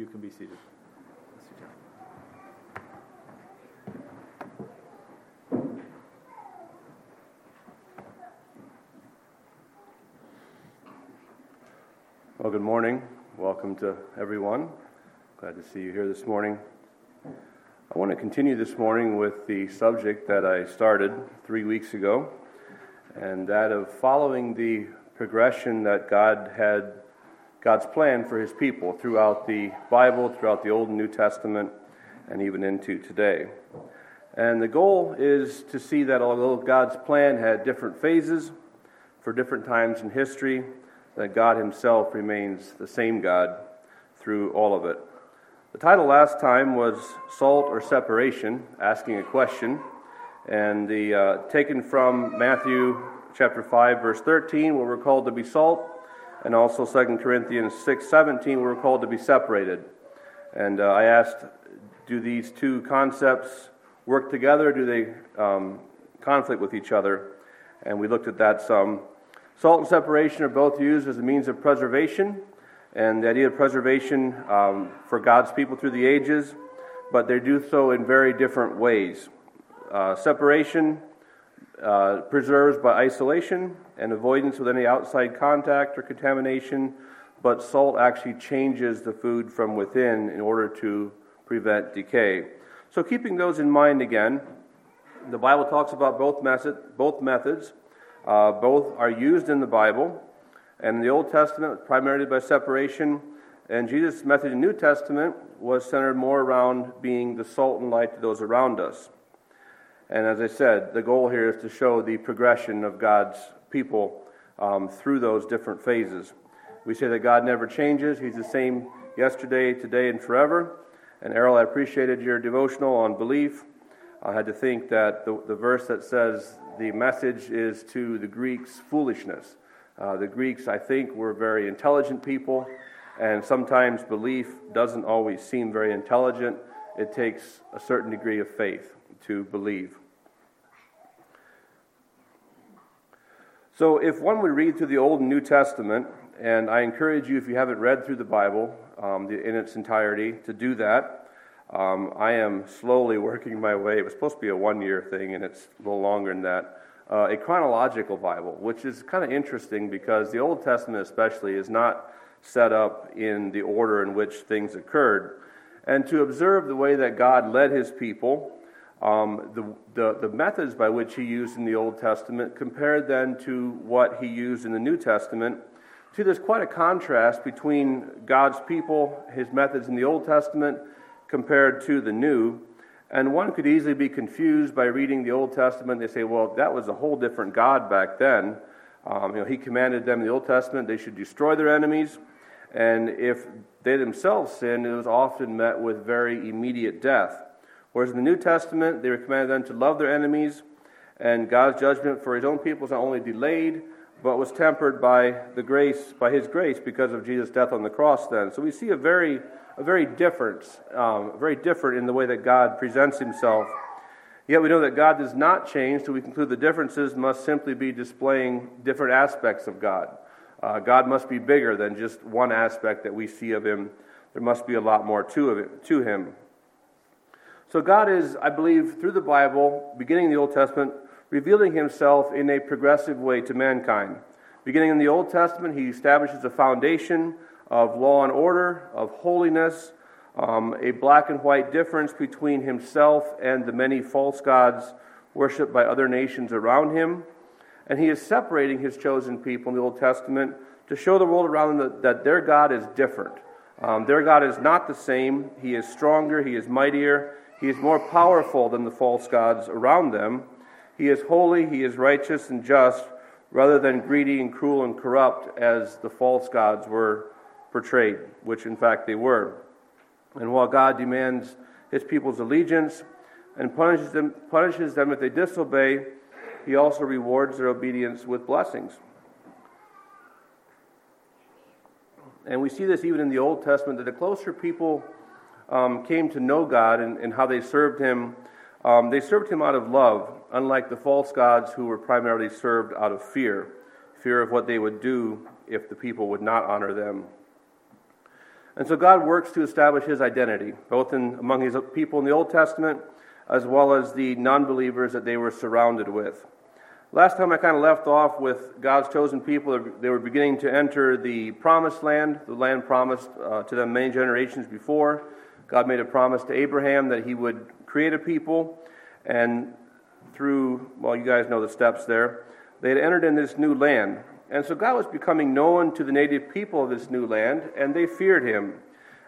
You can be seated. Well, good morning. Welcome to everyone. Glad to see you here this morning. I want to continue this morning with the subject that I started three weeks ago, and that of following the progression that God had God's plan for his people throughout the Bible, throughout the Old and New Testament, and even into today. And the goal is to see that although God's plan had different phases for different times in history, that God himself remains the same God through all of it. The title last time was Salt or Separation, asking a question, and the uh, taken from Matthew chapter 5 verse 13 where we're called to be salt and also 2 Corinthians 6:17 we're called to be separated. And uh, I asked, do these two concepts work together? Do they um, conflict with each other? And we looked at that some. Salt and separation are both used as a means of preservation, and the idea of preservation um, for God's people through the ages, but they do so in very different ways. Uh, separation uh, preserves by isolation and avoidance with any outside contact or contamination, but salt actually changes the food from within in order to prevent decay. So, keeping those in mind again, the Bible talks about both, method, both methods. Uh, both are used in the Bible. And in the Old Testament, primarily by separation, and Jesus' method in the New Testament was centered more around being the salt and light to those around us. And as I said, the goal here is to show the progression of God's people um, through those different phases. We say that God never changes, He's the same yesterday, today, and forever. And Errol, I appreciated your devotional on belief. I had to think that the, the verse that says the message is to the Greeks foolishness. Uh, the Greeks, I think, were very intelligent people, and sometimes belief doesn't always seem very intelligent. It takes a certain degree of faith to believe. So, if one would read through the Old and New Testament, and I encourage you, if you haven't read through the Bible um, in its entirety, to do that. Um, I am slowly working my way. It was supposed to be a one year thing, and it's a little longer than that. Uh, a chronological Bible, which is kind of interesting because the Old Testament, especially, is not set up in the order in which things occurred. And to observe the way that God led his people um, the, the, the, methods by which he used in the Old Testament compared then to what he used in the New Testament. See, there's quite a contrast between God's people, his methods in the Old Testament, compared to the New. And one could easily be confused by reading the Old Testament. They say, well, that was a whole different God back then. Um, you know, he commanded them in the Old Testament they should destroy their enemies. And if they themselves sinned, it was often met with very immediate death. Whereas in the New Testament, they were commanded then to love their enemies, and God's judgment for his own people was not only delayed, but was tempered by the grace, by his grace, because of Jesus' death on the cross then. So we see a very, a very different, um, very different in the way that God presents himself. Yet we know that God does not change, so we conclude the differences must simply be displaying different aspects of God. Uh, God must be bigger than just one aspect that we see of him. There must be a lot more to, it, to him. So, God is, I believe, through the Bible, beginning in the Old Testament, revealing himself in a progressive way to mankind. Beginning in the Old Testament, he establishes a foundation of law and order, of holiness, um, a black and white difference between himself and the many false gods worshipped by other nations around him. And he is separating his chosen people in the Old Testament to show the world around them that, their God is different. Um, their God is not the same. He is stronger, he is mightier, he is more powerful than the false gods around them. He is holy, he is righteous and just, rather than greedy and cruel and corrupt as the false gods were portrayed, which in fact they were. And while God demands his people's allegiance and punishes them, punishes them if they disobey, he also rewards their obedience with blessings. And we see this even in the Old Testament that the closer people um, came to know God and, and how they served Him, um, they served Him out of love, unlike the false gods who were primarily served out of fear fear of what they would do if the people would not honor them. And so God works to establish his identity, both in, among his people in the Old Testament as well as the non believers that they were surrounded with. Last time I kind of left off with God's chosen people. They were beginning to enter the promised land, the land promised uh, to them many generations before. God made a promise to Abraham that he would create a people, and through, well, you guys know the steps there, they had entered in this new land. And so God was becoming known to the native people of this new land, and they feared him.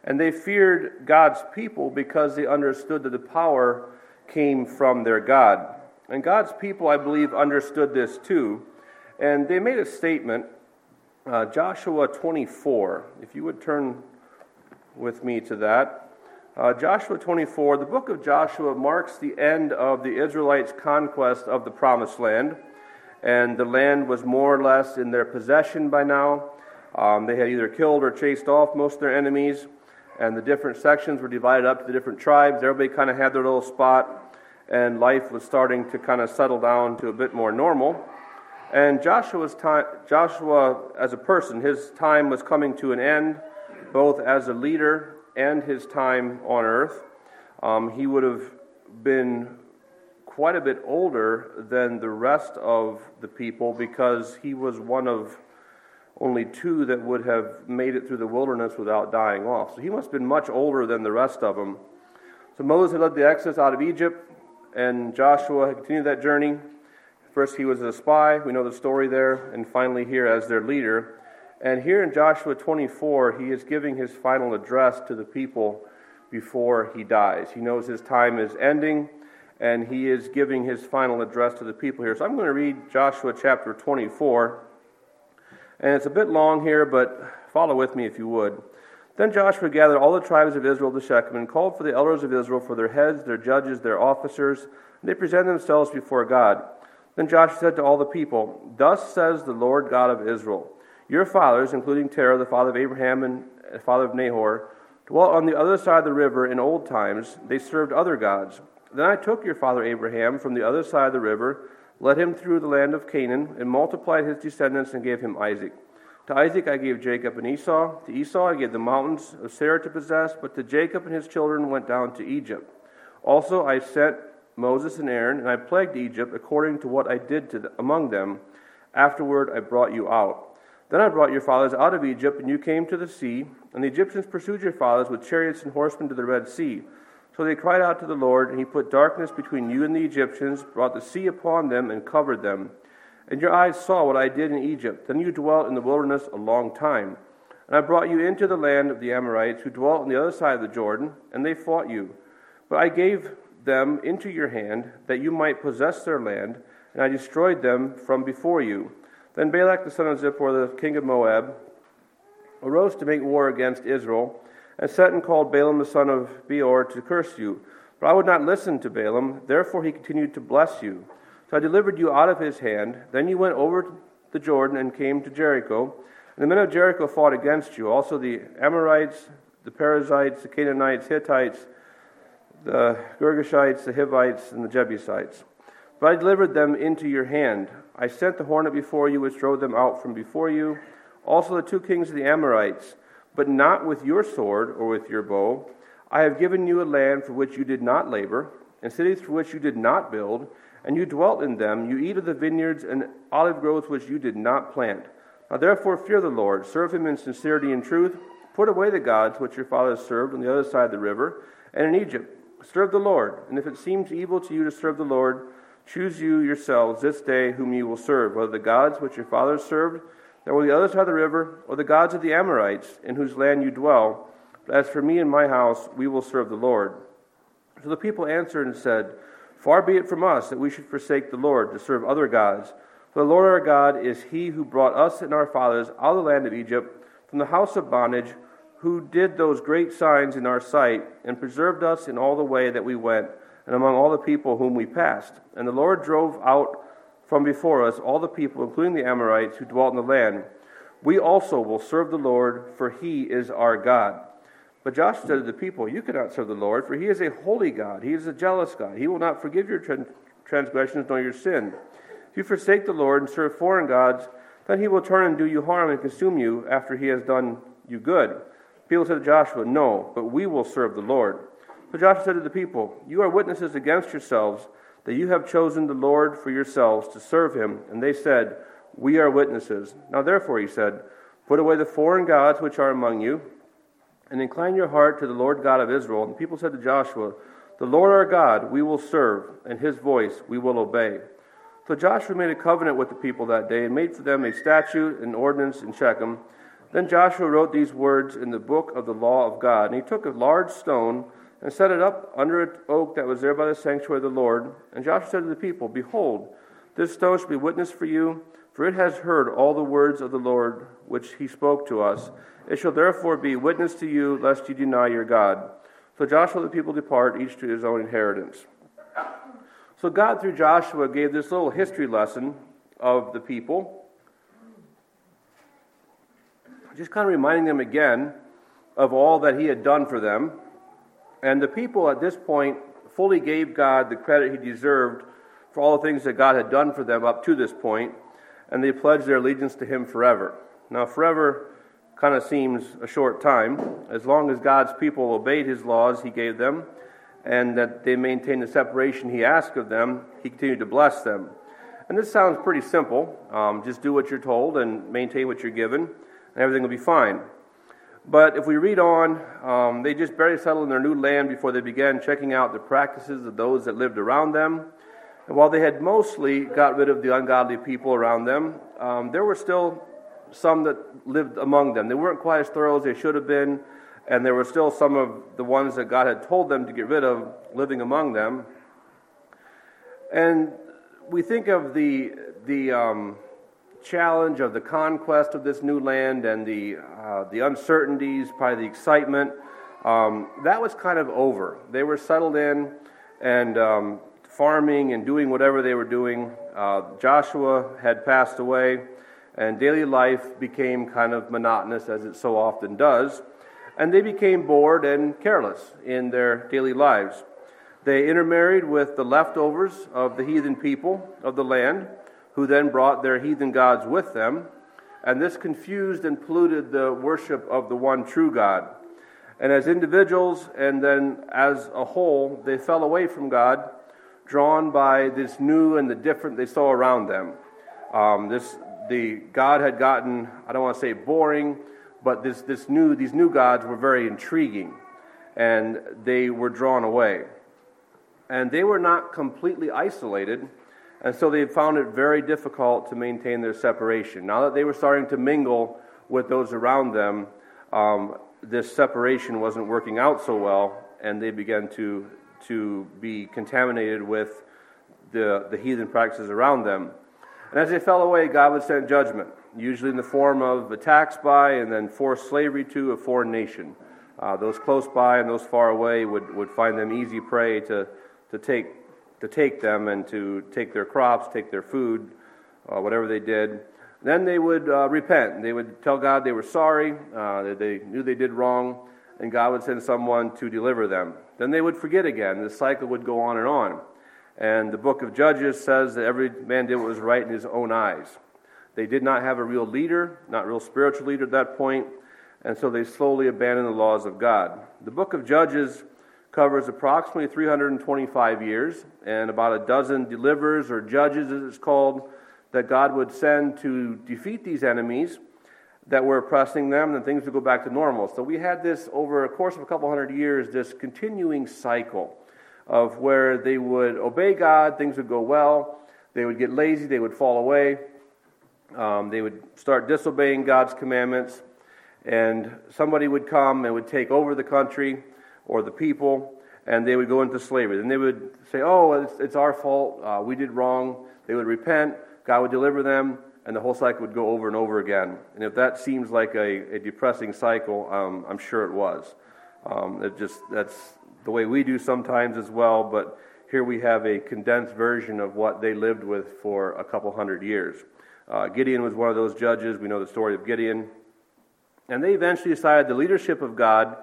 And they feared God's people because they understood that the power came from their God. And God's people, I believe, understood this too. And they made a statement, uh, Joshua 24. If you would turn with me to that. Uh, Joshua 24, the book of Joshua marks the end of the Israelites' conquest of the promised land. And the land was more or less in their possession by now. Um, they had either killed or chased off most of their enemies. And the different sections were divided up to the different tribes. Everybody kind of had their little spot and life was starting to kind of settle down to a bit more normal. And Joshua's time, Joshua, as a person, his time was coming to an end, both as a leader and his time on earth. Um, he would have been quite a bit older than the rest of the people because he was one of only two that would have made it through the wilderness without dying off. So he must have been much older than the rest of them. So Moses had led the exodus out of Egypt and Joshua had continued that journey. First, he was a spy. We know the story there. And finally, here as their leader. And here in Joshua 24, he is giving his final address to the people before he dies. He knows his time is ending, and he is giving his final address to the people here. So I'm going to read Joshua chapter 24. And it's a bit long here, but follow with me if you would. Then Joshua gathered all the tribes of Israel to Shechem and called for the elders of Israel, for their heads, their judges, their officers, and they presented themselves before God. Then Joshua said to all the people, Thus says the Lord God of Israel Your fathers, including Terah, the father of Abraham and the father of Nahor, dwelt on the other side of the river in old times. They served other gods. Then I took your father Abraham from the other side of the river, led him through the land of Canaan, and multiplied his descendants and gave him Isaac. To Isaac I gave Jacob and Esau. To Esau I gave the mountains of Seir to possess, but to Jacob and his children went down to Egypt. Also I sent Moses and Aaron, and I plagued Egypt according to what I did to the, among them. Afterward I brought you out. Then I brought your fathers out of Egypt, and you came to the sea, and the Egyptians pursued your fathers with chariots and horsemen to the Red Sea. So they cried out to the Lord, and he put darkness between you and the Egyptians, brought the sea upon them, and covered them. And your eyes saw what I did in Egypt. Then you dwelt in the wilderness a long time. And I brought you into the land of the Amorites, who dwelt on the other side of the Jordan, and they fought you. But I gave them into your hand, that you might possess their land, and I destroyed them from before you. Then Balak the son of Zippor, the king of Moab, arose to make war against Israel, and sent and called Balaam the son of Beor to curse you. But I would not listen to Balaam, therefore he continued to bless you. So I delivered you out of his hand. Then you went over the Jordan and came to Jericho. And the men of Jericho fought against you. Also the Amorites, the Perizzites, the Canaanites, Hittites, the Girgashites, the Hivites, and the Jebusites. But I delivered them into your hand. I sent the hornet before you, which drove them out from before you. Also the two kings of the Amorites, but not with your sword or with your bow. I have given you a land for which you did not labor, and cities for which you did not build and you dwelt in them. You eat of the vineyards and olive groves which you did not plant. Now therefore fear the Lord, serve him in sincerity and truth. Put away the gods which your fathers served on the other side of the river and in Egypt. Serve the Lord. And if it seems evil to you to serve the Lord, choose you yourselves this day whom you will serve, whether the gods which your fathers served that were the other side of the river, or the gods of the Amorites in whose land you dwell. But as for me and my house, we will serve the Lord. So the people answered and said, Far be it from us that we should forsake the Lord to serve other gods. For the Lord our God is he who brought us and our fathers out of the land of Egypt from the house of bondage, who did those great signs in our sight, and preserved us in all the way that we went, and among all the people whom we passed. And the Lord drove out from before us all the people, including the Amorites, who dwelt in the land. We also will serve the Lord, for he is our God. But Joshua said to the people, You cannot serve the Lord, for he is a holy God. He is a jealous God. He will not forgive your transgressions nor your sin. If you forsake the Lord and serve foreign gods, then he will turn and do you harm and consume you after he has done you good. People said to Joshua, No, but we will serve the Lord. So Joshua said to the people, You are witnesses against yourselves that you have chosen the Lord for yourselves to serve him. And they said, We are witnesses. Now therefore, he said, Put away the foreign gods which are among you, and incline your heart to the Lord God of Israel. And the people said to Joshua, The Lord our God we will serve, and his voice we will obey. So Joshua made a covenant with the people that day, and made for them a statute and ordinance in Shechem then Joshua wrote these words in the book of the law of God. And he took a large stone and set it up under an oak that was there by the sanctuary of the Lord. And Joshua said to the people, Behold, this stone shall be witness for you, for it has heard all the words of the Lord which he spoke to us. It shall therefore be witness to you, lest you deny your God. So Joshua and the people depart, each to his own inheritance. So God, through Joshua, gave this little history lesson of the people just kind of reminding them again of all that he had done for them. And the people at this point fully gave God the credit he deserved for all the things that God had done for them up to this point, and they pledged their allegiance to him forever. Now, forever kind of seems a short time. As long as God's people obeyed his laws he gave them, and that they maintained the separation he asked of them, he continued to bless them. And this sounds pretty simple. Um, just do what you're told and maintain what you're given and everything will be fine. But if we read on, um, they just barely settled in their new land before they began checking out the practices of those that lived around them. And while they had mostly got rid of the ungodly people around them, um, there were still some that lived among them. They weren't quite as thorough as they should have been, and there were still some of the ones that God had told them to get rid of living among them. And we think of the the um, challenge of the conquest of this new land and the, uh, the uncertainties, probably the excitement, um, that was kind of over. They were settled in and um, farming and doing whatever they were doing. Uh, Joshua had passed away, and daily life became kind of monotonous, as it so often does. And they became bored and careless in their daily lives. They intermarried with the leftovers of the heathen people of the land who then brought their heathen gods with them, and this confused and polluted the worship of the one true God. And as individuals and then as a whole, they fell away from God, drawn by this new and the different they saw around them. Um, this the God had gotten I don't want to say boring, but this this new these new gods were very intriguing, and they were drawn away. And they were not completely isolated and so they found it very difficult to maintain their separation. Now that they were starting to mingle with those around them, um, this separation wasn't working out so well, and they began to, to be contaminated with the, the heathen practices around them. And as they fell away, God would send judgment, usually in the form of attacks by and then forced slavery to a foreign nation. Uh, those close by and those far away would, would find them easy prey to, to take to take them and to take their crops, take their food, uh, whatever they did. Then they would uh, repent. They would tell God they were sorry, uh, that they knew they did wrong, and God would send someone to deliver them. Then they would forget again. The cycle would go on and on. And the book of Judges says that every man did what was right in his own eyes. They did not have a real leader, not real spiritual leader at that point, and so they slowly abandoned the laws of God. The book of Judges covers approximately 325 years and about a dozen deliverers or judges, as it's called, that God would send to defeat these enemies that were oppressing them, and things would go back to normal. So we had this over a course of a couple hundred years, this continuing cycle of where they would obey God, things would go well, they would get lazy, they would fall away, um, they would start disobeying God's commandments, and somebody would come and would take over the country or the people, and they would go into slavery. Then they would say, Oh, it's, it's our fault. Uh, we did wrong. They would repent. God would deliver them, and the whole cycle would go over and over again. And if that seems like a, a depressing cycle, um, I'm sure it was. Um, it just that's the way we do sometimes as well. But here we have a condensed version of what they lived with for a couple hundred years. Uh, Gideon was one of those judges. We know the story of Gideon. And they eventually decided the leadership of God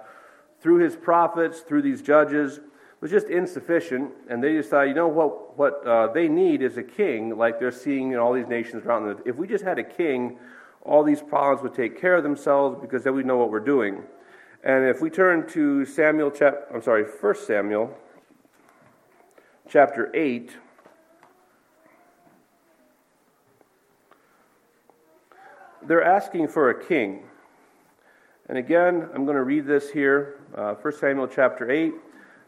through his prophets, through these judges, was just insufficient. And they decided, you know what, what uh, they need is a king, like they're seeing in all these nations around them. If we just had a king, all these problems would take care of themselves because then we know what we're doing. And if we turn to Samuel, chap- I'm sorry, 1 Samuel, chapter 8. They're asking for a king. And again, I'm going to read this here, uh, 1 Samuel chapter 8.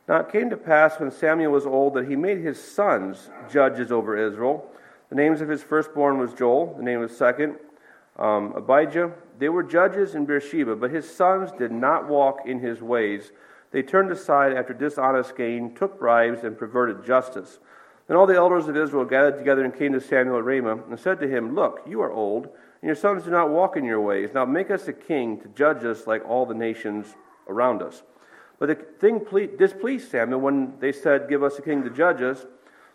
Now it came to pass when Samuel was old that he made his sons judges over Israel. The names of his firstborn was Joel, the name of his second, um, Abijah. They were judges in Beersheba, but his sons did not walk in his ways. They turned aside after dishonest gain, took bribes, and perverted justice. Then all the elders of Israel gathered together and came to Samuel at Ramah and said to him, Look, you are old, and your sons do not walk in your ways. Now make us a king to judge us like all the nations around us. But the thing displeased Samuel when they said, Give us a king to judge us.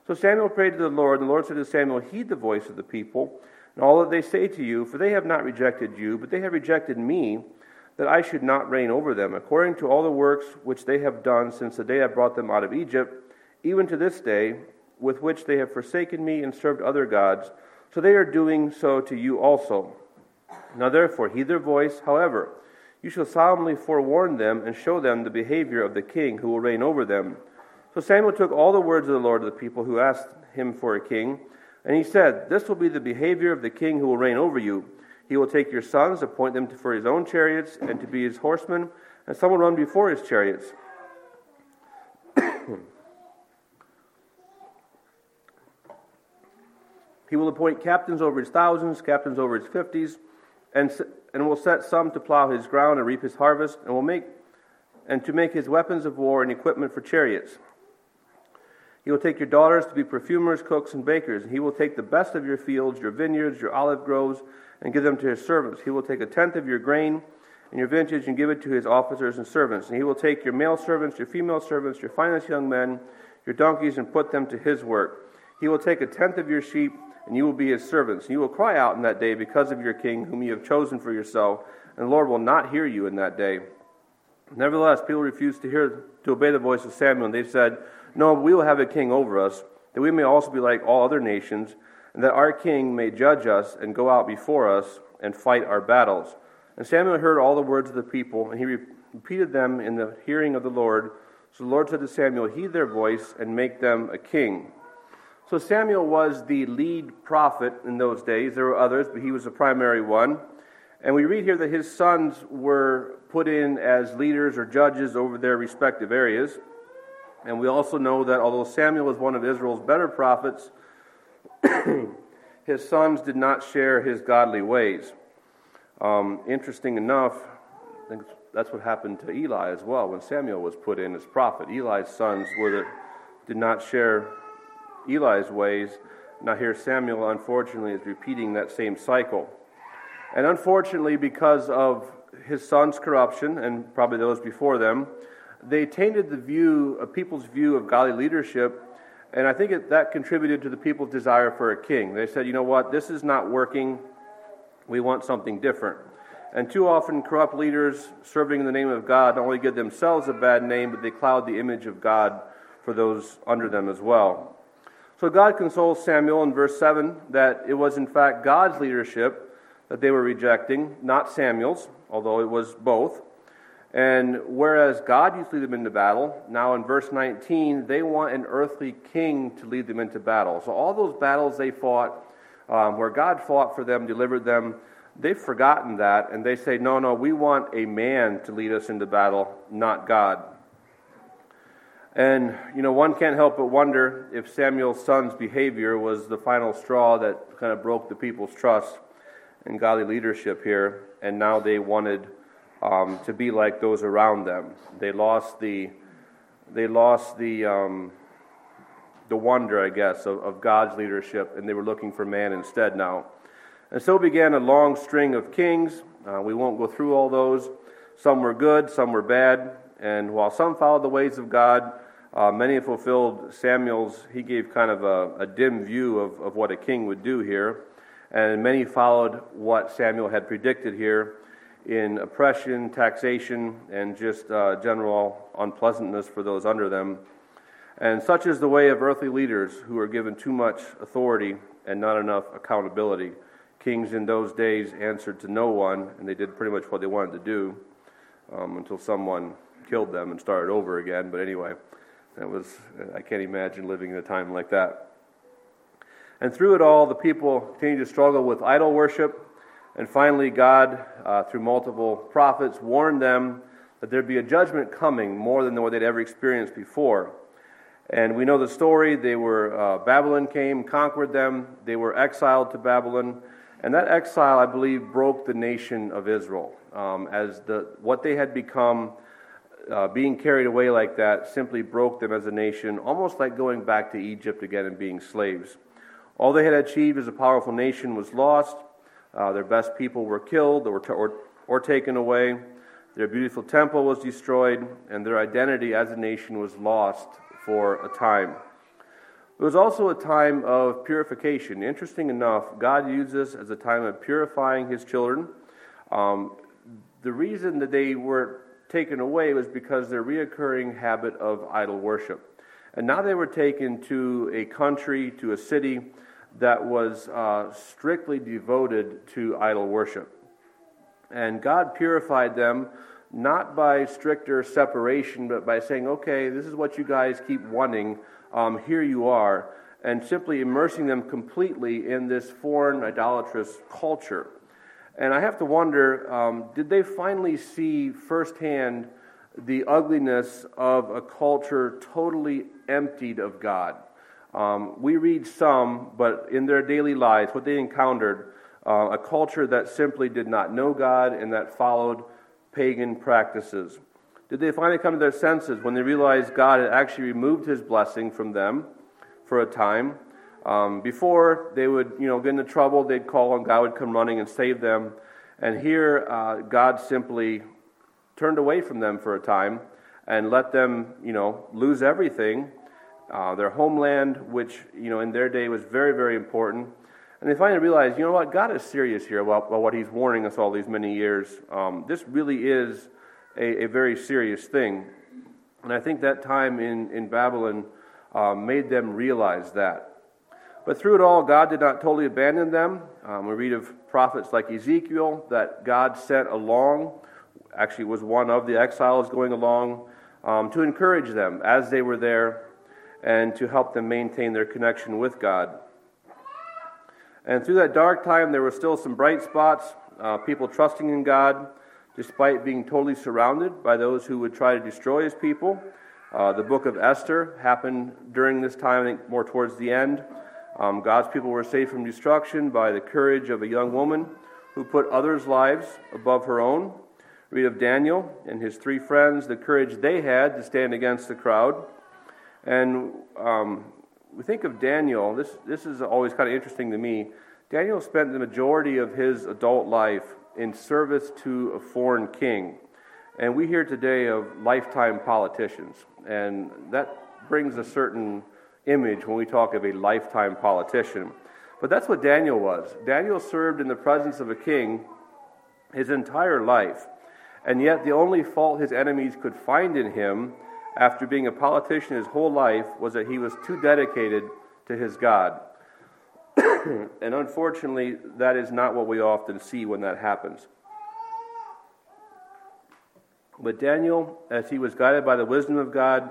So Samuel prayed to the Lord, and the Lord said to Samuel, Heed the voice of the people and all that they say to you, for they have not rejected you, but they have rejected me, that I should not reign over them, according to all the works which they have done since the day I brought them out of Egypt, even to this day, with which they have forsaken me and served other gods. So they are doing so to you also. Now therefore, heed their voice. However, you shall solemnly forewarn them and show them the behavior of the king who will reign over them. So Samuel took all the words of the Lord to the people who asked him for a king and he said, This will be the behavior of the king who will reign over you. He will take your sons, appoint them for his own chariots, and to be his horsemen, and some will run before his chariots. he will appoint captains over his thousands, captains over his fifties, and, and will set some to plow his ground and reap his harvest, and will make and to make his weapons of war and equipment for chariots. He will take your daughters to be perfumers, cooks, and bakers, and he will take the best of your fields, your vineyards, your olive groves, and give them to his servants. He will take a tenth of your grain and your vintage and give it to his officers and servants. And he will take your male servants, your female servants, your finest young men, your donkeys, and put them to his work. He will take a tenth of your sheep, and you will be his servants. You will cry out in that day because of your king, whom you have chosen for yourself, and the Lord will not hear you in that day. Nevertheless, people refused to hear to obey the voice of Samuel, and they said, no, we will have a king over us, that we may also be like all other nations, and that our king may judge us and go out before us and fight our battles. And Samuel heard all the words of the people, and he repeated them in the hearing of the Lord. So the Lord said to Samuel, Heed their voice and make them a king. So Samuel was the lead prophet in those days. There were others, but he was the primary one. And we read here that his sons were put in as leaders or judges over their respective areas. And we also know that although Samuel was one of Israel's better prophets, his sons did not share his godly ways. Um, interesting enough, I think that's what happened to Eli as well when Samuel was put in as prophet. Eli's sons were the, did not share Eli's ways. Now, here Samuel, unfortunately, is repeating that same cycle. And unfortunately, because of his son's corruption, and probably those before them, they tainted the view of people's view of godly leadership, and I think it, that contributed to the people's desire for a king. They said, you know what, this is not working. We want something different. And too often, corrupt leaders serving in the name of God not only give themselves a bad name, but they cloud the image of God for those under them as well. So God consoles Samuel in verse 7 that it was in fact God's leadership that they were rejecting, not Samuel's, although it was both. And whereas God used to lead them into battle, now in verse 19, they want an earthly king to lead them into battle. So all those battles they fought, um, where God fought for them, delivered them, they've forgotten that, and they say, no, no, we want a man to lead us into battle, not God. And, you know, one can't help but wonder if Samuel's son's behavior was the final straw that kind of broke the people's trust in godly leadership here, and now they wanted um, to be like those around them. They lost the, they lost the, um, the wonder, I guess, of, of God's leadership, and they were looking for man instead now. And so began a long string of kings. Uh, we won't go through all those. Some were good, some were bad. And while some followed the ways of God, uh, many fulfilled Samuel's, he gave kind of a, a dim view of, of what a king would do here. And many followed what Samuel had predicted here in oppression, taxation, and just uh, general unpleasantness for those under them. And such is the way of earthly leaders who are given too much authority and not enough accountability. Kings in those days answered to no one, and they did pretty much what they wanted to do. um, until someone killed them and started over again. But anyway, that was, I can't imagine living in a time like that. And through it all, the people continued to struggle with idol worship. And finally, God, uh, through multiple prophets, warned them that there'd be a judgment coming more than what they'd ever experienced before. And we know the story. They were, uh, Babylon came, conquered them. They were exiled to Babylon. And that exile, I believe, broke the nation of Israel. Um, as the, what they had become, uh, being carried away like that, simply broke them as a nation, almost like going back to Egypt again and being slaves. All they had achieved as a powerful nation was lost. Uh, their best people were killed or, or, or taken away. Their beautiful temple was destroyed, and their identity as a nation was lost for a time. It was also a time of purification. Interesting enough, God used this as a time of purifying his children. Um, the reason that they were taken away was because their reoccurring habit of idol worship. And now they were taken to a country, to a city that was uh, strictly devoted to idol worship. And God purified them not by stricter separation, but by saying, okay, this is what you guys keep wanting, um, here you are, and simply immersing them completely in this foreign idolatrous culture. And I have to wonder um, did they finally see firsthand the ugliness of a culture totally emptied of God? Um, we read some, but in their daily lives, what they encountered, uh, a culture that simply did not know God and that followed pagan practices. Did they finally come to their senses when they realized God had actually removed his blessing from them for a time? Um, before they would, you know, get into trouble, they'd call and God would come running and save them. And here, uh, God simply turned away from them for a time and let them, you know, lose everything uh, their homeland, which, you know, in their day was very, very important. And they finally realized, you know what, God is serious here about, about what He's warning us all these many years. Um, this really is a, a, very serious thing. And I think that time in, in Babylon uh, made them realize that. But through it all, God did not totally abandon them. Um, we read of prophets like Ezekiel that God sent along, actually, was one of the exiles going along um, to encourage them as they were there and to help them maintain their connection with God. And through that dark time, there were still some bright spots, uh, people trusting in God, despite being totally surrounded by those who would try to destroy his people. Uh, the book of Esther happened during this time, I think more towards the end. Um, God's people were saved from destruction by the courage of a young woman who put others' lives above her own. Read of Daniel and his three friends, the courage they had to stand against the crowd. And um, we think of Daniel, this, this is always kind of interesting to me. Daniel spent the majority of his adult life in service to a foreign king. And we hear today of lifetime politicians. And that brings a certain image when we talk of a lifetime politician. But that's what Daniel was. Daniel served in the presence of a king his entire life. And yet, the only fault his enemies could find in him after being a politician his whole life was that he was too dedicated to his God. and unfortunately, that is not what we often see when that happens. But Daniel, as he was guided by the wisdom of God,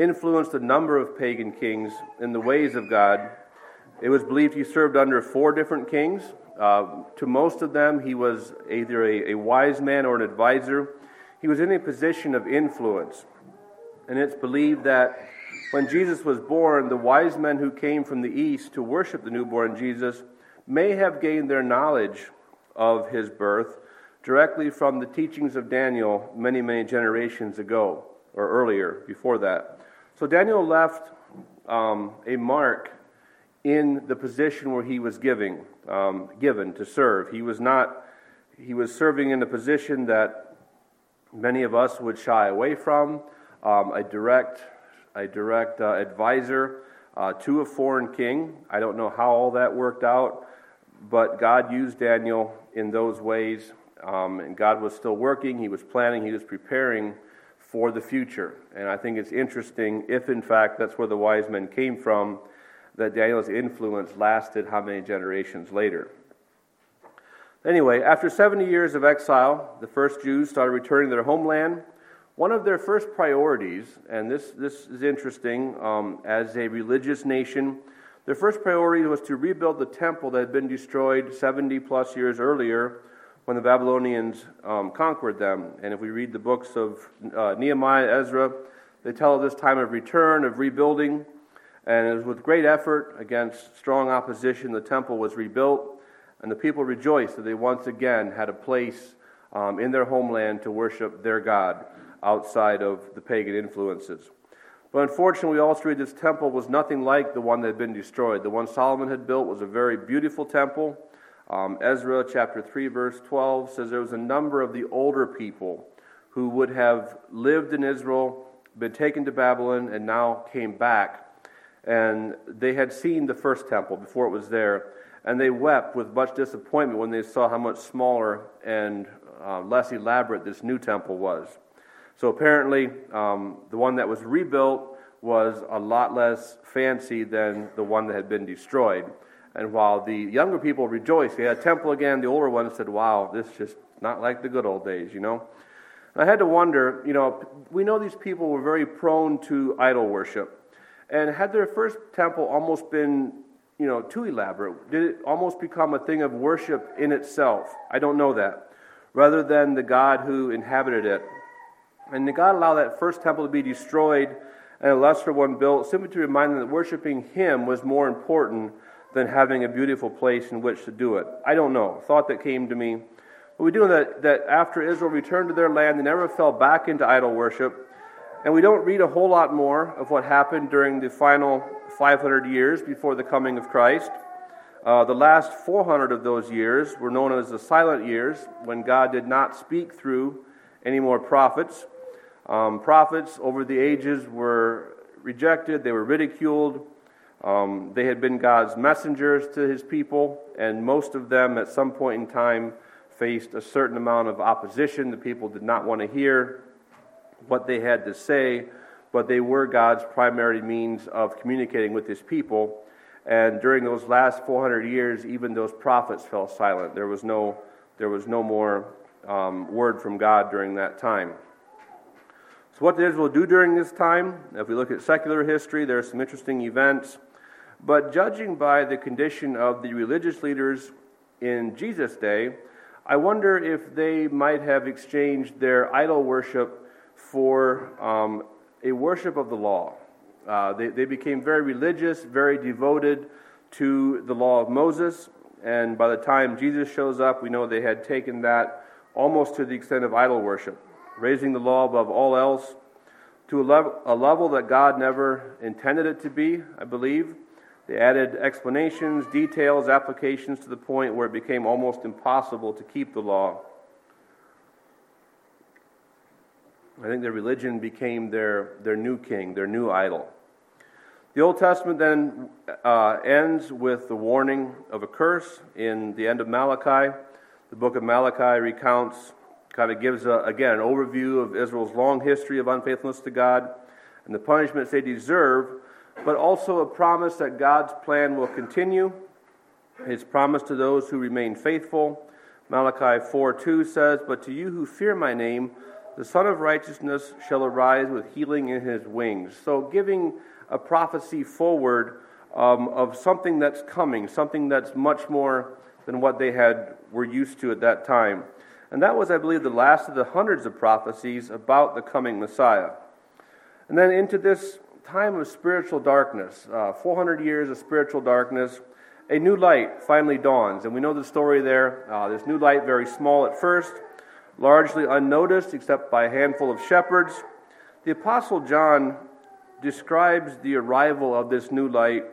influenced a number of pagan kings in the ways of God. It was believed he served under four different kings. Uh, to most of them, he was either a, a wise man or an advisor. He was in a position of influence. And it's believed that when Jesus was born, the wise men who came from the east to worship the newborn Jesus may have gained their knowledge of his birth directly from the teachings of Daniel many, many generations ago, or earlier, before that. So Daniel left um, a mark in the position where he was giving, um, given to serve. He was not, he was serving in a position that many of us would shy away from um, a direct, a direct uh, advisor uh, to a foreign king. I don't know how all that worked out, but God used Daniel in those ways, um, and God was still working. He was planning. He was preparing for the future. And I think it's interesting if, in fact, that's where the wise men came from, that Daniel's influence lasted how many generations later. Anyway, after 70 years of exile, the first Jews started returning to their homeland. One of their first priorities, and this, this is interesting, um, as a religious nation, their first priority was to rebuild the temple that had been destroyed 70 plus years earlier when the Babylonians um, conquered them. And if we read the books of uh, Nehemiah, Ezra, they tell of this time of return, of rebuilding. And it was with great effort against strong opposition the temple was rebuilt. And the people rejoiced that they once again had a place um, in their homeland to worship their God outside of the pagan influences. But unfortunately, we also read this temple was nothing like the one that had been destroyed. The one Solomon had built was a very beautiful temple. Um, Ezra chapter 3, verse 12 says there was a number of the older people who would have lived in Israel, been taken to Babylon, and now came back. And they had seen the first temple before it was there and they wept with much disappointment when they saw how much smaller and uh, less elaborate this new temple was. So apparently, um, the one that was rebuilt was a lot less fancy than the one that had been destroyed. And while the younger people rejoiced, they had a temple again, the older ones said, Wow, this is just not like the good old days, you know? And I had to wonder, you know, we know these people were very prone to idol worship. And had their first temple almost been you know, too elaborate? Did it almost become a thing of worship in itself? I don't know that. Rather than the God who inhabited it. And God allow that first temple to be destroyed and a lesser one built simply to remind them that worshiping Him was more important than having a beautiful place in which to do it? I don't know. Thought that came to me. But we do know that, that after Israel returned to their land, they never fell back into idol worship. And we don't read a whole lot more of what happened during the final 500 years before the coming of Christ. Uh, the last 400 of those years were known as the silent years, when God did not speak through any more prophets. Um, prophets over the ages were rejected, they were ridiculed. Um, they had been God's messengers to his people, and most of them at some point in time faced a certain amount of opposition. The people did not want to hear what they had to say, but they were God's primary means of communicating with his people. And during those last 400 years, even those prophets fell silent. There was no, there was no more um, word from God during that time. So, what did Israel do during this time? If we look at secular history, there are some interesting events. But judging by the condition of the religious leaders in Jesus' day, I wonder if they might have exchanged their idol worship for um, a worship of the law. Uh, they, they became very religious, very devoted to the law of Moses. And by the time Jesus shows up, we know they had taken that almost to the extent of idol worship, raising the law above all else to a level, a level that God never intended it to be, I believe. They added explanations, details, applications to the point where it became almost impossible to keep the law. I think their religion became their, their new king, their new idol. The Old Testament then uh, ends with the warning of a curse in the end of Malachi. The book of Malachi recounts, kind of gives, a, again, an overview of Israel's long history of unfaithfulness to God and the punishments they deserve, but also a promise that God's plan will continue. His promise to those who remain faithful. Malachi 4 2 says, But to you who fear my name, the Sun of Righteousness shall arise with healing in his wings. So, giving a prophecy forward um, of something that's coming, something that's much more than what they had were used to at that time. And that was, I believe, the last of the hundreds of prophecies about the coming Messiah. And then into this time of spiritual darkness, uh, 400 years of spiritual darkness, a new light finally dawns. And we know the story there. Uh, this new light, very small at first, largely unnoticed except by a handful of shepherds. The Apostle John describes the arrival of this new light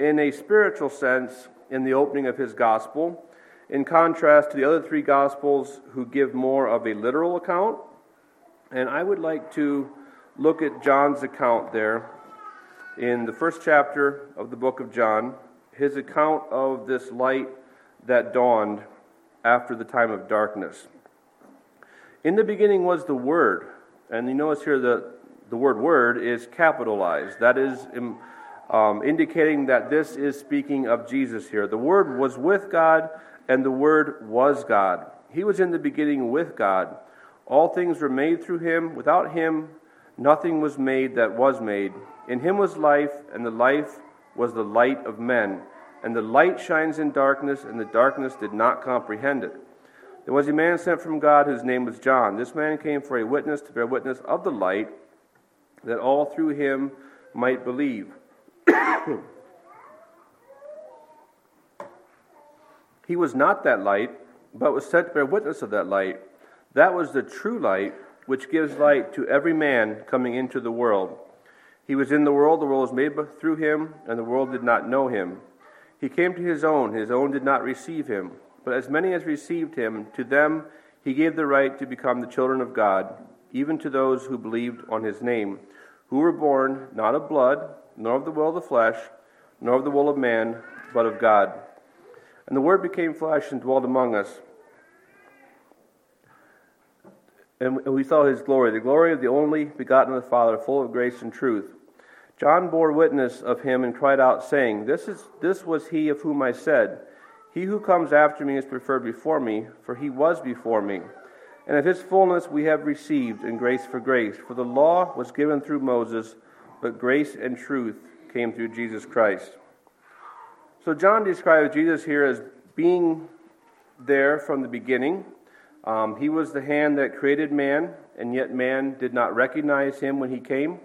in a spiritual sense in the opening of his gospel, in contrast to the other three gospels who give more of a literal account. And I would like to look at John's account there in the first chapter of the book of John, his account of this light that dawned after the time of darkness. In the beginning was the Word. And you notice here that the word word is capitalized. That is um, indicating that this is speaking of Jesus here. The Word was with God, and the Word was God. He was in the beginning with God. All things were made through him. Without him, nothing was made that was made. In him was life, and the life was the light of men. And the light shines in darkness, and the darkness did not comprehend it. There was a man sent from God whose name was John. This man came for a witness to bear witness of the light, that all through him might believe. he was not that light, but was sent to bear witness of that light. That was the true light, which gives light to every man coming into the world. He was in the world, the world was made through him, and the world did not know him. He came to his own, his own did not receive him. But as many as received him, to them he gave the right to become the children of God, even to those who believed on his name, who were born not of blood, nor of the will of the flesh, nor of the will of man, but of God. And the Word became flesh and dwelt among us. And we saw his glory, the glory of the only begotten of the Father, full of grace and truth. John bore witness of him and cried out, saying, This, is, this was he of whom I said, He who comes after me is preferred before me, for he was before me. And of his fullness we have received, and grace for grace. For the law was given through Moses, but grace and truth came through Jesus Christ. So John describes Jesus here as being there from the beginning. Um, he was the hand that created man, and yet man did not recognize him when he came.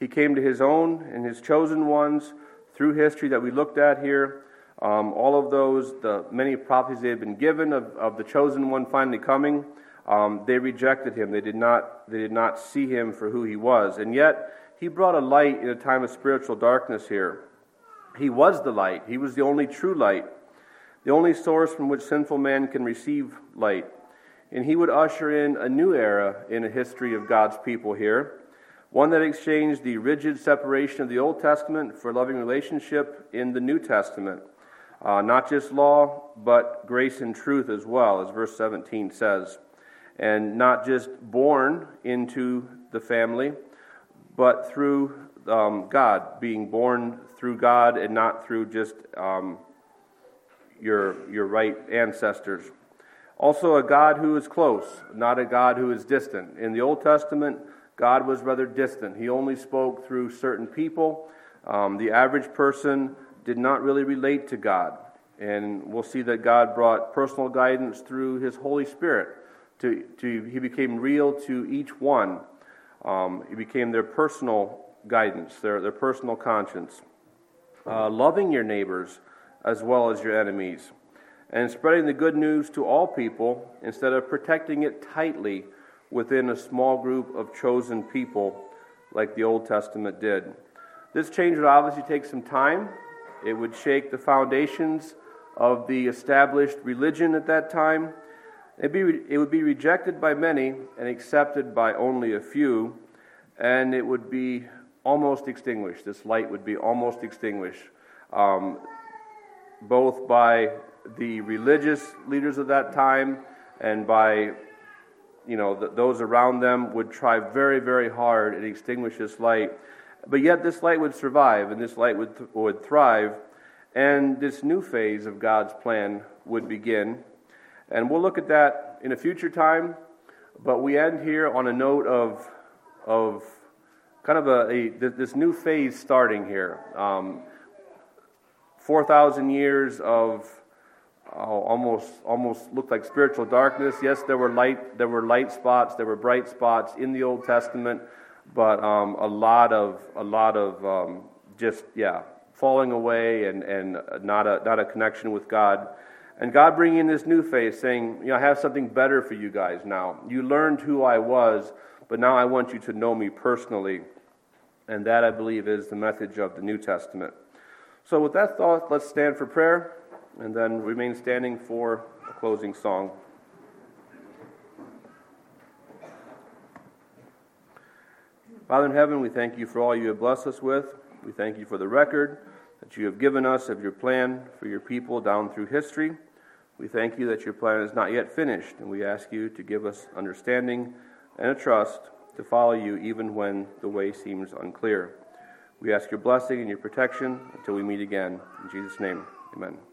He came to his own and his chosen ones through history that we looked at here. Um, all of those, the many prophecies they had been given of, of the chosen one finally coming, um, they rejected him. They did, not, they did not see him for who he was. And yet, he brought a light in a time of spiritual darkness here. He was the light. He was the only true light, the only source from which sinful man can receive light. And he would usher in a new era in the history of God's people here, one that exchanged the rigid separation of the Old Testament for loving relationship in the New Testament. Uh, not just law, but grace and truth as well, as verse 17 says. And not just born into the family, but through um, God, being born through God and not through just um, your, your right ancestors. Also, a God who is close, not a God who is distant. In the Old Testament, God was rather distant. He only spoke through certain people. Um, the average person did not really relate to God. And we'll see that God brought personal guidance through His Holy Spirit. To, to, he became real to each one. Um, he became their personal guidance, their, their personal conscience. Uh, loving your neighbors as well as your enemies, and spreading the good news to all people instead of protecting it tightly within a small group of chosen people like the Old Testament did. This change would obviously take some time. It would shake the foundations of the established religion at that time. Be, it would be rejected by many and accepted by only a few, and it would be almost extinguished. This light would be almost extinguished, um, both by the religious leaders of that time and by you know those around them would try very very hard and extinguish this light but yet this light would survive and this light would, th- would thrive and this new phase of god's plan would begin and we'll look at that in a future time but we end here on a note of of kind of a, a this new phase starting here. Um, 4,000 years of oh, almost almost looked like spiritual darkness. Yes, there were light there were light spots, there were bright spots in the Old Testament, but um, a lot of a lot of um, just yeah falling away and and not a not a connection with God. And God bringing in this new phase, saying, you know, I have something better for you guys now. You learned who I was, but now I want you to know me personally. And that, I believe, is the message of the New Testament. So, with that thought, let's stand for prayer and then remain standing for a closing song. Father in heaven, we thank you for all you have blessed us with. We thank you for the record that you have given us of your plan for your people down through history. We thank you that your plan is not yet finished, and we ask you to give us understanding and a trust to follow you even when the way seems unclear. We ask your blessing and your protection until we meet again. In Jesus' name, amen.